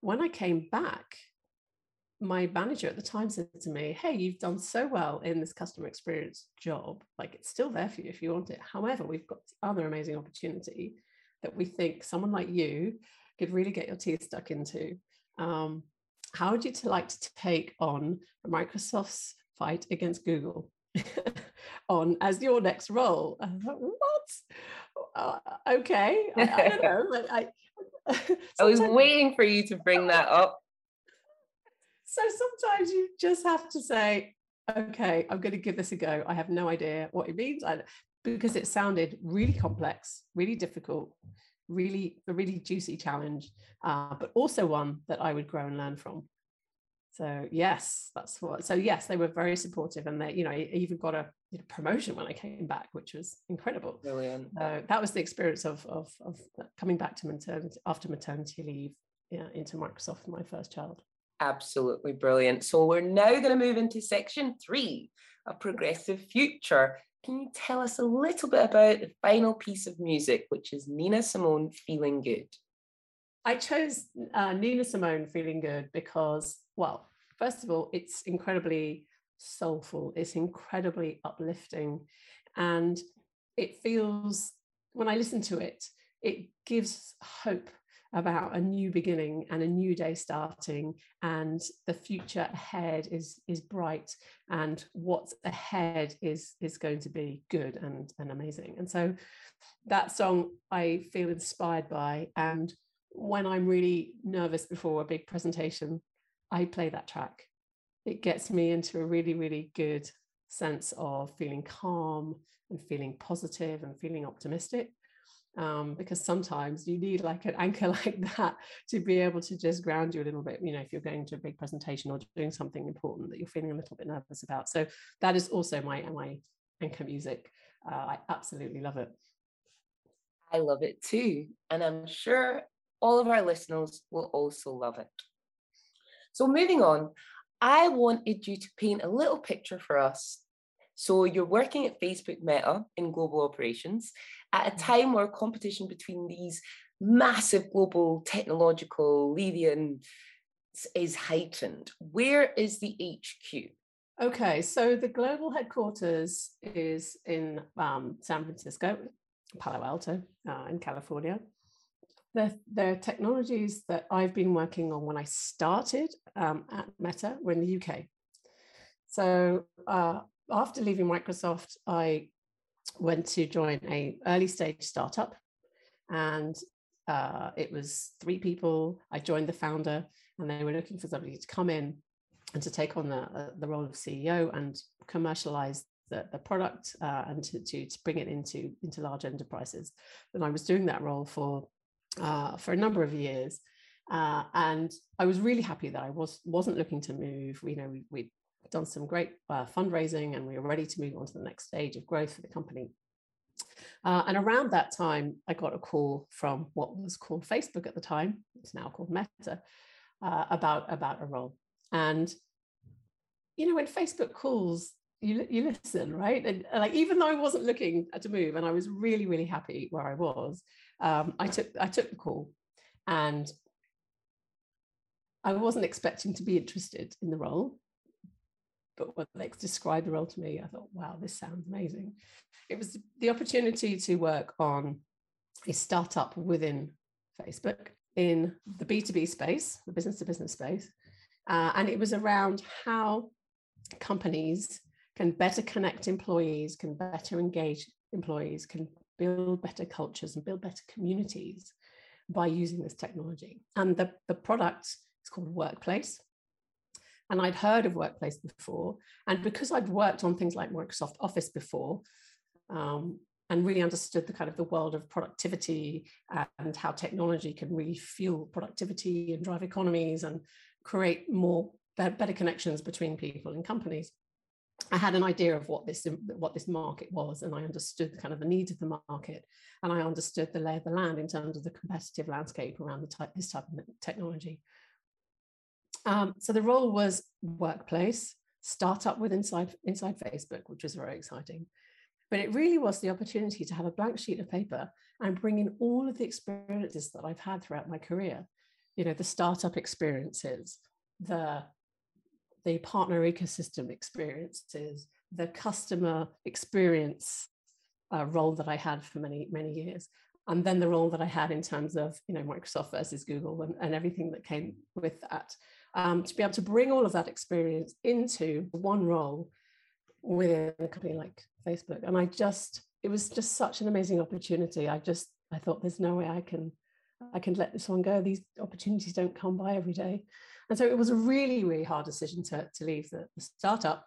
when I came back, my manager at the time said to me, Hey, you've done so well in this customer experience job. Like it's still there for you if you want it. However, we've got other amazing opportunity that we think someone like you could really get your teeth stuck into. Um, how would you like to take on Microsoft's fight against Google [LAUGHS] on as your next role? I thought, what? Uh, okay, I, I, don't know. [LAUGHS] I, I was waiting for you to bring that up. So sometimes you just have to say, okay, I'm going to give this a go. I have no idea what it means. I, because it sounded really complex, really difficult, really a really juicy challenge, uh, but also one that I would grow and learn from. So yes, that's what. So yes, they were very supportive, and they, you know, I even got a you know, promotion when I came back, which was incredible. Brilliant. Uh, that was the experience of, of of coming back to maternity after maternity leave yeah, into Microsoft, my first child. Absolutely brilliant. So we're now going to move into section three, a progressive future. Can you tell us a little bit about the final piece of music, which is Nina Simone "Feeling Good"? I chose uh, Nina Simone "Feeling Good" because well, first of all, it's incredibly soulful, it's incredibly uplifting. And it feels, when I listen to it, it gives hope about a new beginning and a new day starting and the future ahead is is bright and what's ahead is is going to be good and and amazing and so that song i feel inspired by and when i'm really nervous before a big presentation I play that track. It gets me into a really, really good sense of feeling calm and feeling positive and feeling optimistic. Um, because sometimes you need like an anchor [LAUGHS] like that to be able to just ground you a little bit, you know, if you're going to a big presentation or doing something important that you're feeling a little bit nervous about. So that is also my, my anchor music. Uh, I absolutely love it. I love it too. And I'm sure all of our listeners will also love it. So, moving on, I wanted you to paint a little picture for us. So, you're working at Facebook Meta in global operations at a mm-hmm. time where competition between these massive global technological leading is heightened. Where is the HQ? Okay, so the global headquarters is in um, San Francisco, Palo Alto, uh, in California. The, the technologies that I've been working on when I started um, at Meta were in the UK. So uh, after leaving Microsoft, I went to join a early stage startup, and uh, it was three people. I joined the founder, and they were looking for somebody to come in and to take on the, uh, the role of CEO and commercialize the, the product uh, and to, to, to bring it into, into large enterprises. And I was doing that role for, uh, for a number of years. Uh, and I was really happy that I was, wasn't looking to move. You know, we, we'd done some great uh, fundraising and we were ready to move on to the next stage of growth for the company. Uh, and around that time, I got a call from what was called Facebook at the time. It's now called Meta, uh, about about a role. And you know, when Facebook calls, you you listen, right? And like even though I wasn't looking to move, and I was really really happy where I was, um, I took I took the call, and I wasn't expecting to be interested in the role. But when they described the role to me, I thought, wow, this sounds amazing. It was the opportunity to work on a startup within Facebook in the B2B space, the business to business space. Uh, and it was around how companies can better connect employees, can better engage employees, can build better cultures and build better communities by using this technology. And the, the product is called Workplace. And I'd heard of Workplace before. And because I'd worked on things like Microsoft Office before, um, and really understood the kind of the world of productivity and how technology can really fuel productivity and drive economies and create more better connections between people and companies I had an idea of what this what this market was, and I understood kind of the needs of the market, and I understood the lay of the land in terms of the competitive landscape around the type, this type of technology. Um, so the role was workplace, startup with inside inside Facebook, which was very exciting. But it really was the opportunity to have a blank sheet of paper and bring in all of the experiences that I've had throughout my career. You know, the startup experiences, the, the partner ecosystem experiences, the customer experience uh, role that I had for many, many years. And then the role that I had in terms of, you know, Microsoft versus Google and, and everything that came with that. Um, to be able to bring all of that experience into one role within a company like Facebook. And I just, it was just such an amazing opportunity. I just, I thought there's no way I can, I can let this one go. These opportunities don't come by every day. And so it was a really, really hard decision to, to leave the, the startup.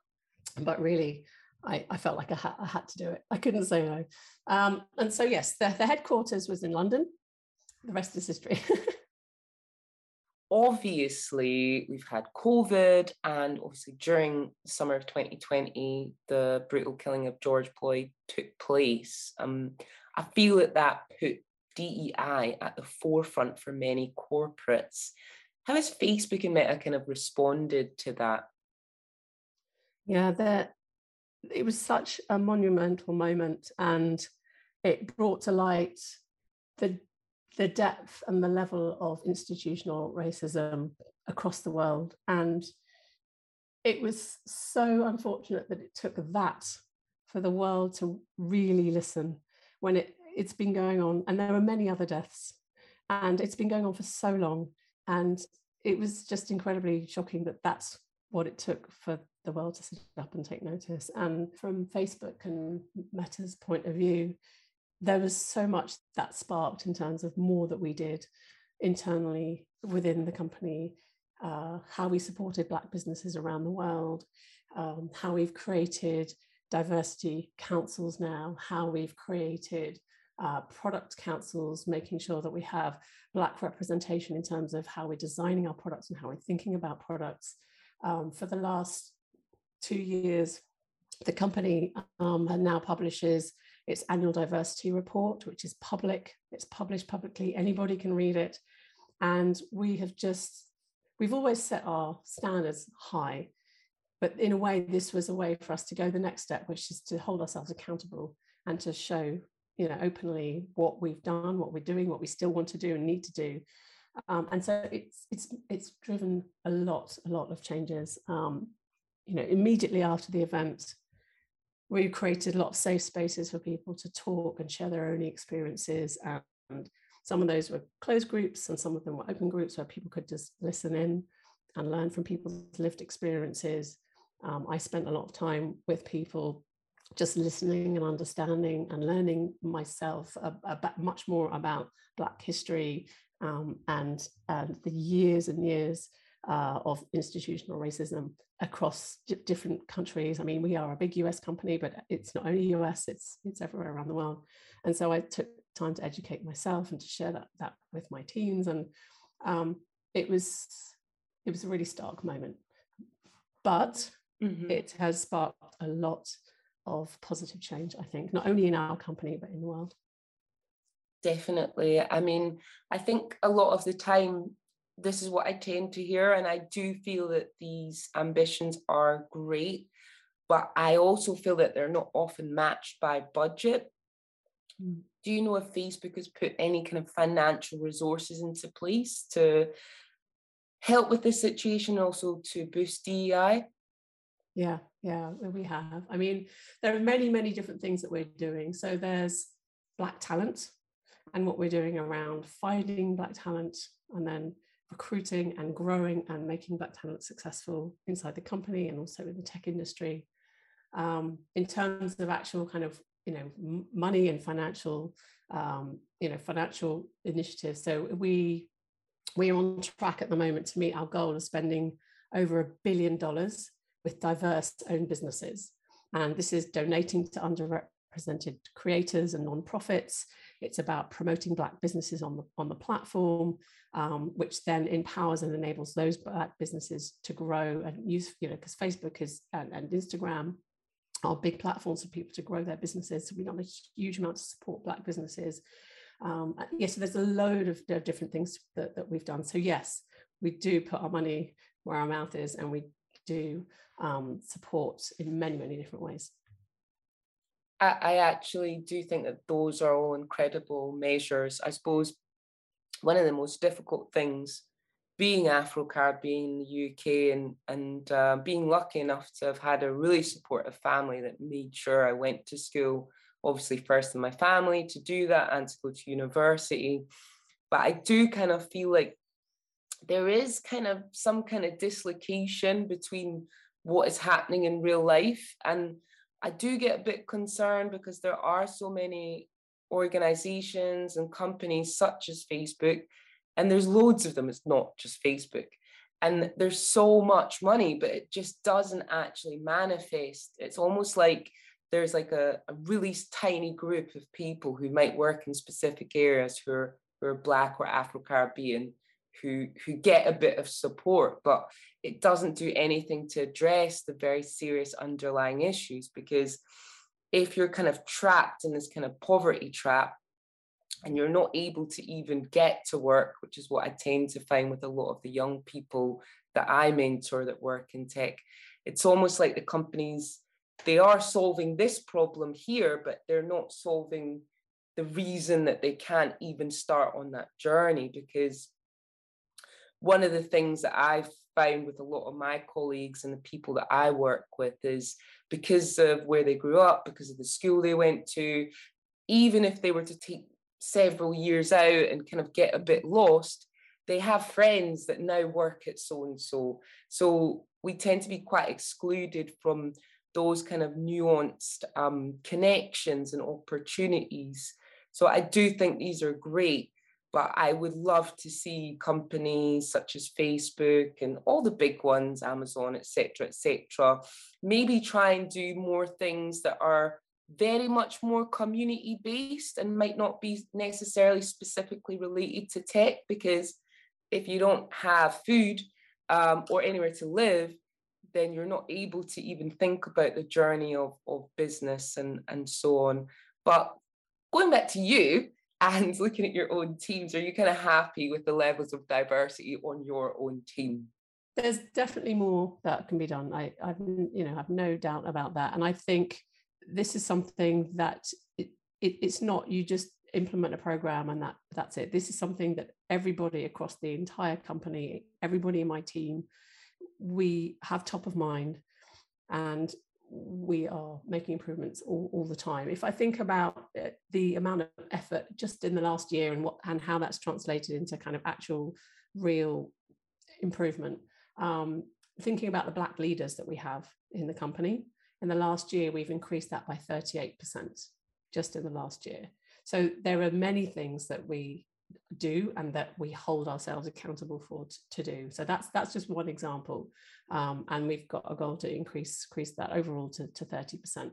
But really, I, I felt like I, ha- I, had to do it. I couldn't say no. Um, and so, yes, the, the headquarters was in London. The rest is history. [LAUGHS] obviously we've had COVID, and obviously during the summer of 2020, the brutal killing of George Floyd took place. Um, I feel that that put DEI at the forefront for many corporates. How has Facebook and Meta kind of responded to that? Yeah, that it was such a monumental moment, and it brought to light the the depth and the level of institutional racism across the world. And it was so unfortunate that it took that for the world to really listen when it, it's been going on. And there were many other deaths. And it's been going on for so long. And it was just incredibly shocking that that's what it took for the world to sit up and take notice. And from Facebook and Meta's point of view, there was so much that sparked in terms of more that we did internally within the company, uh, how we supported Black businesses around the world, um, how we've created diversity councils now, how we've created uh, product councils, making sure that we have Black representation in terms of how we're designing our products and how we're thinking about products. Um, for the last two years, the company um, now publishes its annual diversity report, which is public, it's published publicly, anybody can read it. And we have just, we've always set our standards high. But in a way, this was a way for us to go the next step, which is to hold ourselves accountable and to show, you know, openly what we've done, what we're doing, what we still want to do and need to do. Um, and so it's it's it's driven a lot, a lot of changes. Um, you know, immediately after the event, we created a lot of safe spaces for people to talk and share their own experiences. And some of those were closed groups, and some of them were open groups where people could just listen in and learn from people's lived experiences. Um, I spent a lot of time with people just listening and understanding and learning myself about much more about Black history um, and, and the years and years uh, of institutional racism across different countries. I mean, we are a big US company, but it's not only US, it's, it's everywhere around the world. And so I took time to educate myself and to share that, that with my teams. And um, it was it was a really stark moment. But mm-hmm. it has sparked a lot of positive change, I think, not only in our company, but in the world. Definitely. I mean, I think a lot of the time, this is what I tend to hear, and I do feel that these ambitions are great, but I also feel that they're not often matched by budget. Mm. Do you know if Facebook has put any kind of financial resources into place to help with this situation, also to boost DEI? Yeah, yeah, we have. I mean, there are many, many different things that we're doing. So there's Black talent and what we're doing around finding Black talent and then recruiting and growing and making Black talent successful inside the company and also in the tech industry. Um, in terms of actual kind of you know money and financial um, you know financial initiatives, so we we are on track at the moment to meet our goal of spending over a billion dollars with diverse owned businesses. And this is donating to underrepresented creators and nonprofits. It's about promoting Black businesses on the, on the platform, um, which then empowers and enables those Black businesses to grow and use, you know, because Facebook is and, and Instagram are big platforms for people to grow their businesses. So we want a huge amount to support Black businesses. Um, yes, yeah, so there's a load of, of different things that, that we've done. So yes, we do put our money where our mouth is and we do um, support in many, many different ways. I, I actually do think that those are all incredible measures. I suppose one of the most difficult things being Afro Caribbean in the UK and and uh, being lucky enough to have had a really supportive family that made sure I went to school, obviously first in my family to do that and to go to university. But I do kind of feel like there is kind of some kind of dislocation between what is happening in real life and I do get a bit concerned because there are so many organizations and companies such as Facebook, and there's loads of them, it's not just Facebook. And there's so much money, but it just doesn't actually manifest. It's almost like there's like a, a really tiny group of people who might work in specific areas who are, who are Black or Afro Caribbean who who get a bit of support but it doesn't do anything to address the very serious underlying issues because if you're kind of trapped in this kind of poverty trap and you're not able to even get to work which is what i tend to find with a lot of the young people that i mentor that work in tech it's almost like the companies they are solving this problem here but they're not solving the reason that they can't even start on that journey because one of the things that I've found with a lot of my colleagues and the people that I work with is because of where they grew up, because of the school they went to, even if they were to take several years out and kind of get a bit lost, they have friends that now work at so and so. So we tend to be quite excluded from those kind of nuanced um, connections and opportunities. So I do think these are great but I would love to see companies such as Facebook and all the big ones, Amazon, etc., etc., maybe try and do more things that are very much more community based and might not be necessarily specifically related to tech because if you don't have food um, or anywhere to live then you're not able to even think about the journey of, of business and, and so on But going back to you and looking at your own teams, are you kind of happy with the levels of diversity on your own team? There's definitely more that can be done. I, I've you know have no doubt about that, and I think this is something that it, it, it's not you just implement a program and that that's it. This is something that everybody across the entire company, everybody in my team, we have top of mind, and we are making improvements all, all the time. If I think about uh, the amount of effort just in the last year and what and how that's translated into kind of actual real improvement, um, thinking about the black leaders that we have in the company, in the last year we've increased that by 38% just in the last year. So there are many things that we do and that we hold ourselves accountable for t- to do. So that's that's just one example. Um, and we've got a goal to increase increase that overall to, to 30%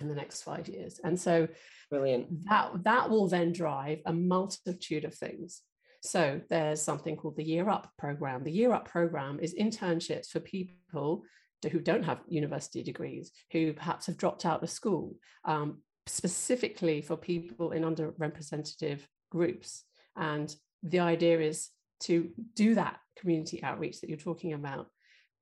in the next five years. And so brilliant. that that will then drive a multitude of things. So there's something called the year up program. The year up program is internships for people who don't have university degrees who perhaps have dropped out of school um, specifically for people in underrepresented groups and the idea is to do that community outreach that you're talking about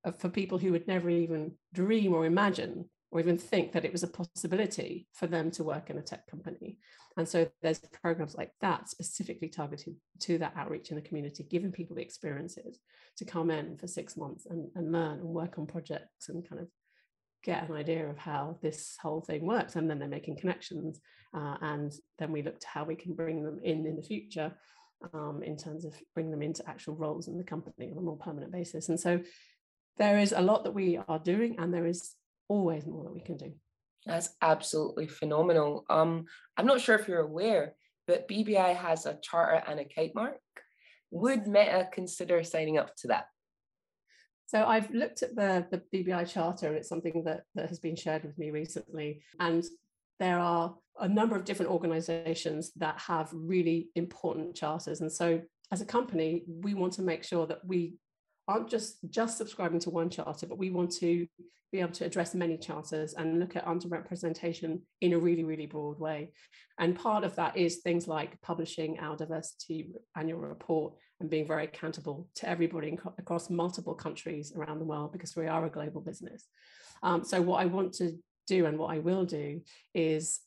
uh, for people who would never even dream or imagine or even think that it was a possibility for them to work in a tech company. And so there's programs like that specifically targeted to that outreach in the community, giving people the experiences to come in for six months and, and learn and work on projects and kind of get an idea of how this whole thing works and then they're making connections uh, and then we look to how we can bring them in in the future um, in terms of bring them into actual roles in the company on a more permanent basis. And so there is a lot that we are doing and there is always more that we can do. That's absolutely phenomenal. Um, i'm not sure if you're aware but bbi has a charter and a kite mark would meta consider signing up to that so I've looked at the, the BBI charter and it's something that, that has been shared with me recently. And there are a number of different organizations that have really important charters. And so as a company, we want to make sure that we aren't just just subscribing to one charter, but we want to be able to address many charters and look at underrepresentation in a really, really broad way. And part of that is things like publishing our diversity annual report and being very accountable to everybody across multiple countries around the world because we are a global business. Um, so what I want to do and what I will do is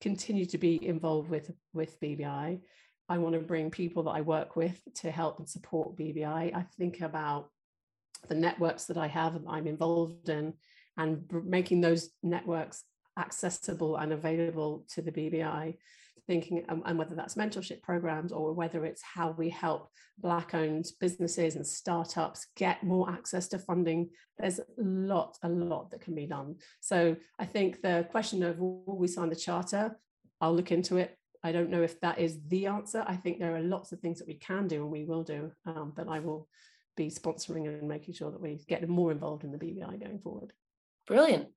continue to be involved with with BBI. I want to bring people that I work with to help and support BBI. I think about the networks that I have and I'm involved in and making those networks accessible and available to the BBI, thinking um, and whether that's mentorship programs or whether it's how we help black owned businesses and startups get more access to funding there's a lot a lot that can be done so i think the question of will we sign the charter i'll look into it i don't know if that is the answer i think there are lots of things that we can do and we will do um, but i will be sponsoring and making sure that we get more involved in the BBI going forward. Brilliant.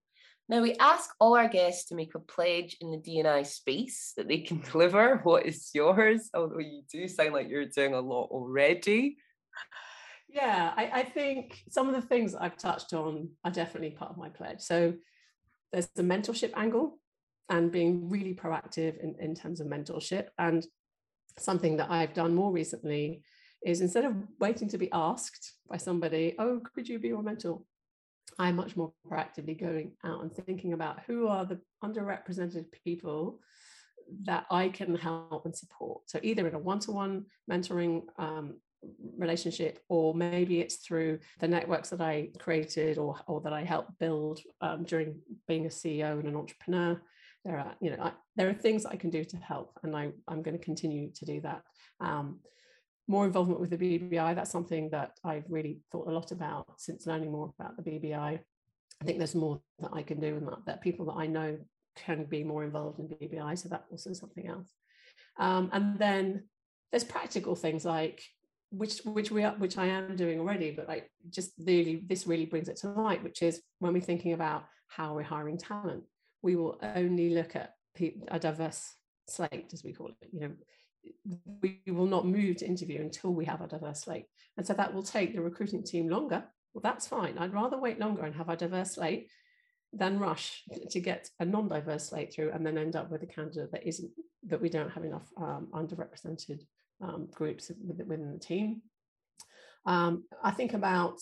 Now we ask all our guests to make a pledge in the DNI space that they can [LAUGHS] deliver. What is yours? Although you do sound like you're doing a lot already. Yeah, I, I think some of the things I've touched on are definitely part of my pledge. So there's the mentorship angle and being really proactive in, in terms of mentorship. And something that I've done more recently is instead of waiting to be asked by somebody, oh, could you be your mentor? I'm much more proactively going out and thinking about who are the underrepresented people that I can help and support. So either in a one-to-one mentoring um, relationship, or maybe it's through the networks that I created or, or that I helped build um, during being a CEO and an entrepreneur. There are, you know, I, there are things I can do to help, and I, I'm going to continue to do that. Um, more involvement with the BBI. That's something that I've really thought a lot about since learning more about the BBI. I think there's more that I can do and that, that people that I know can be more involved in BBI. So that's also something else. Um, and then there's practical things like which which we are which I am doing already, but like just really this really brings it to light, which is when we're thinking about how we're hiring talent, we will only look at a diverse slate, as we call it. You know, we will not move to interview until we have a diverse slate. And so that will take the recruiting team longer. Well, that's fine. I'd rather wait longer and have a diverse slate than rush to get a non-diverse slate through and then end up with a candidate that isn't that we don't have enough um, underrepresented um, groups within the team. Um, I think about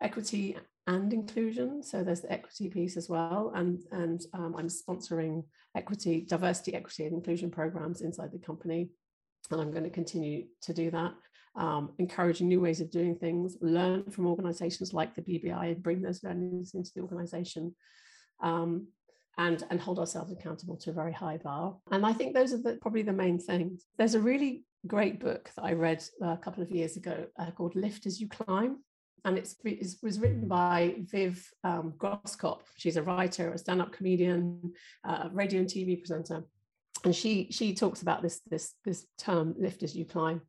equity and inclusion. So there's the equity piece as well, and and um, I'm sponsoring equity, diversity, equity, and inclusion programs inside the company, and I'm going to continue to do that. Um, encouraging new ways of doing things, learn from organizations like the BBI and bring those learnings into the organization. Um, and, and hold ourselves accountable to a very high bar. And I think those are the, probably the main things. There's a really great book that I read a couple of years ago uh, called Lift as You Climb. And it was written by Viv um. She's a writer, a stand-up comedian, uh, radio and TV presenter. And she, she talks about this, this, this term, lift as you climb.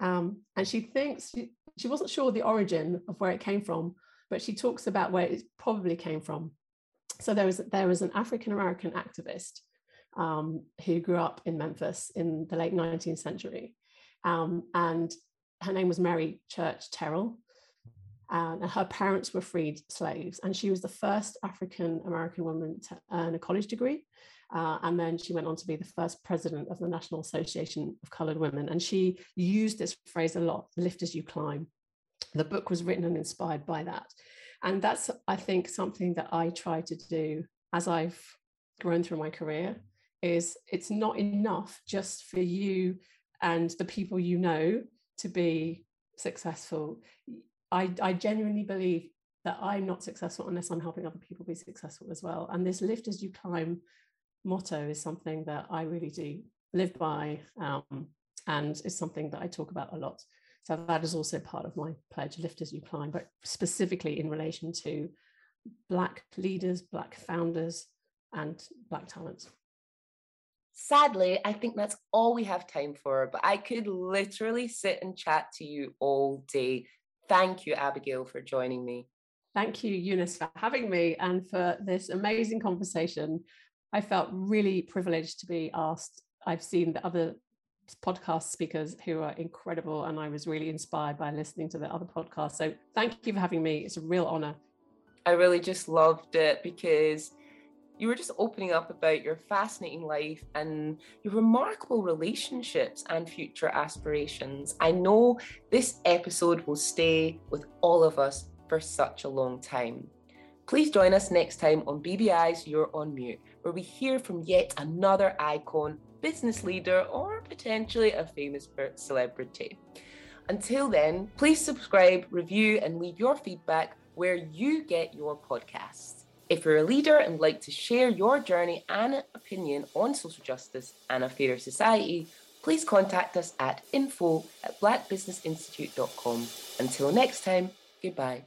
Um, and she thinks, she, she wasn't sure the origin of where it came from, but she talks about where it probably came from. So there was, there was an African-American activist um, who grew up in Memphis in the late 19th century. Um, and her name was Mary Church Terrell. And her parents were freed slaves. And she was the first African American woman to earn a college degree. Uh, and then she went on to be the first president of the National Association of Colored Women. And she used this phrase a lot lift as you climb. The book was written and inspired by that. And that's, I think, something that I try to do as I've grown through my career is it's not enough just for you and the people you know to be successful. I, I genuinely believe that I'm not successful unless I'm helping other people be successful as well. And this lift as you climb motto is something that I really do live by um, and is something that I talk about a lot. So that is also part of my pledge, lift as you climb, but specifically in relation to Black leaders, Black founders, and Black talents. Sadly, I think that's all we have time for, but I could literally sit and chat to you all day. Thank you, Abigail, for joining me. Thank you, Eunice, for having me and for this amazing conversation. I felt really privileged to be asked. I've seen the other podcast speakers who are incredible, and I was really inspired by listening to the other podcasts. So thank you for having me. It's a real honor. I really just loved it because you were just opening up about your fascinating life and your remarkable relationships and future aspirations. I know this episode will stay with all of us for such a long time. Please join us next time on BBI's You're on Mute, where we hear from yet another icon, business leader, or potentially a famous celebrity. Until then, please subscribe, review, and leave your feedback where you get your podcasts. If you're a leader and like to share your journey and opinion on social justice and a fairer society, please contact us at info at blackbusinessinstitute.com. Until next time, goodbye.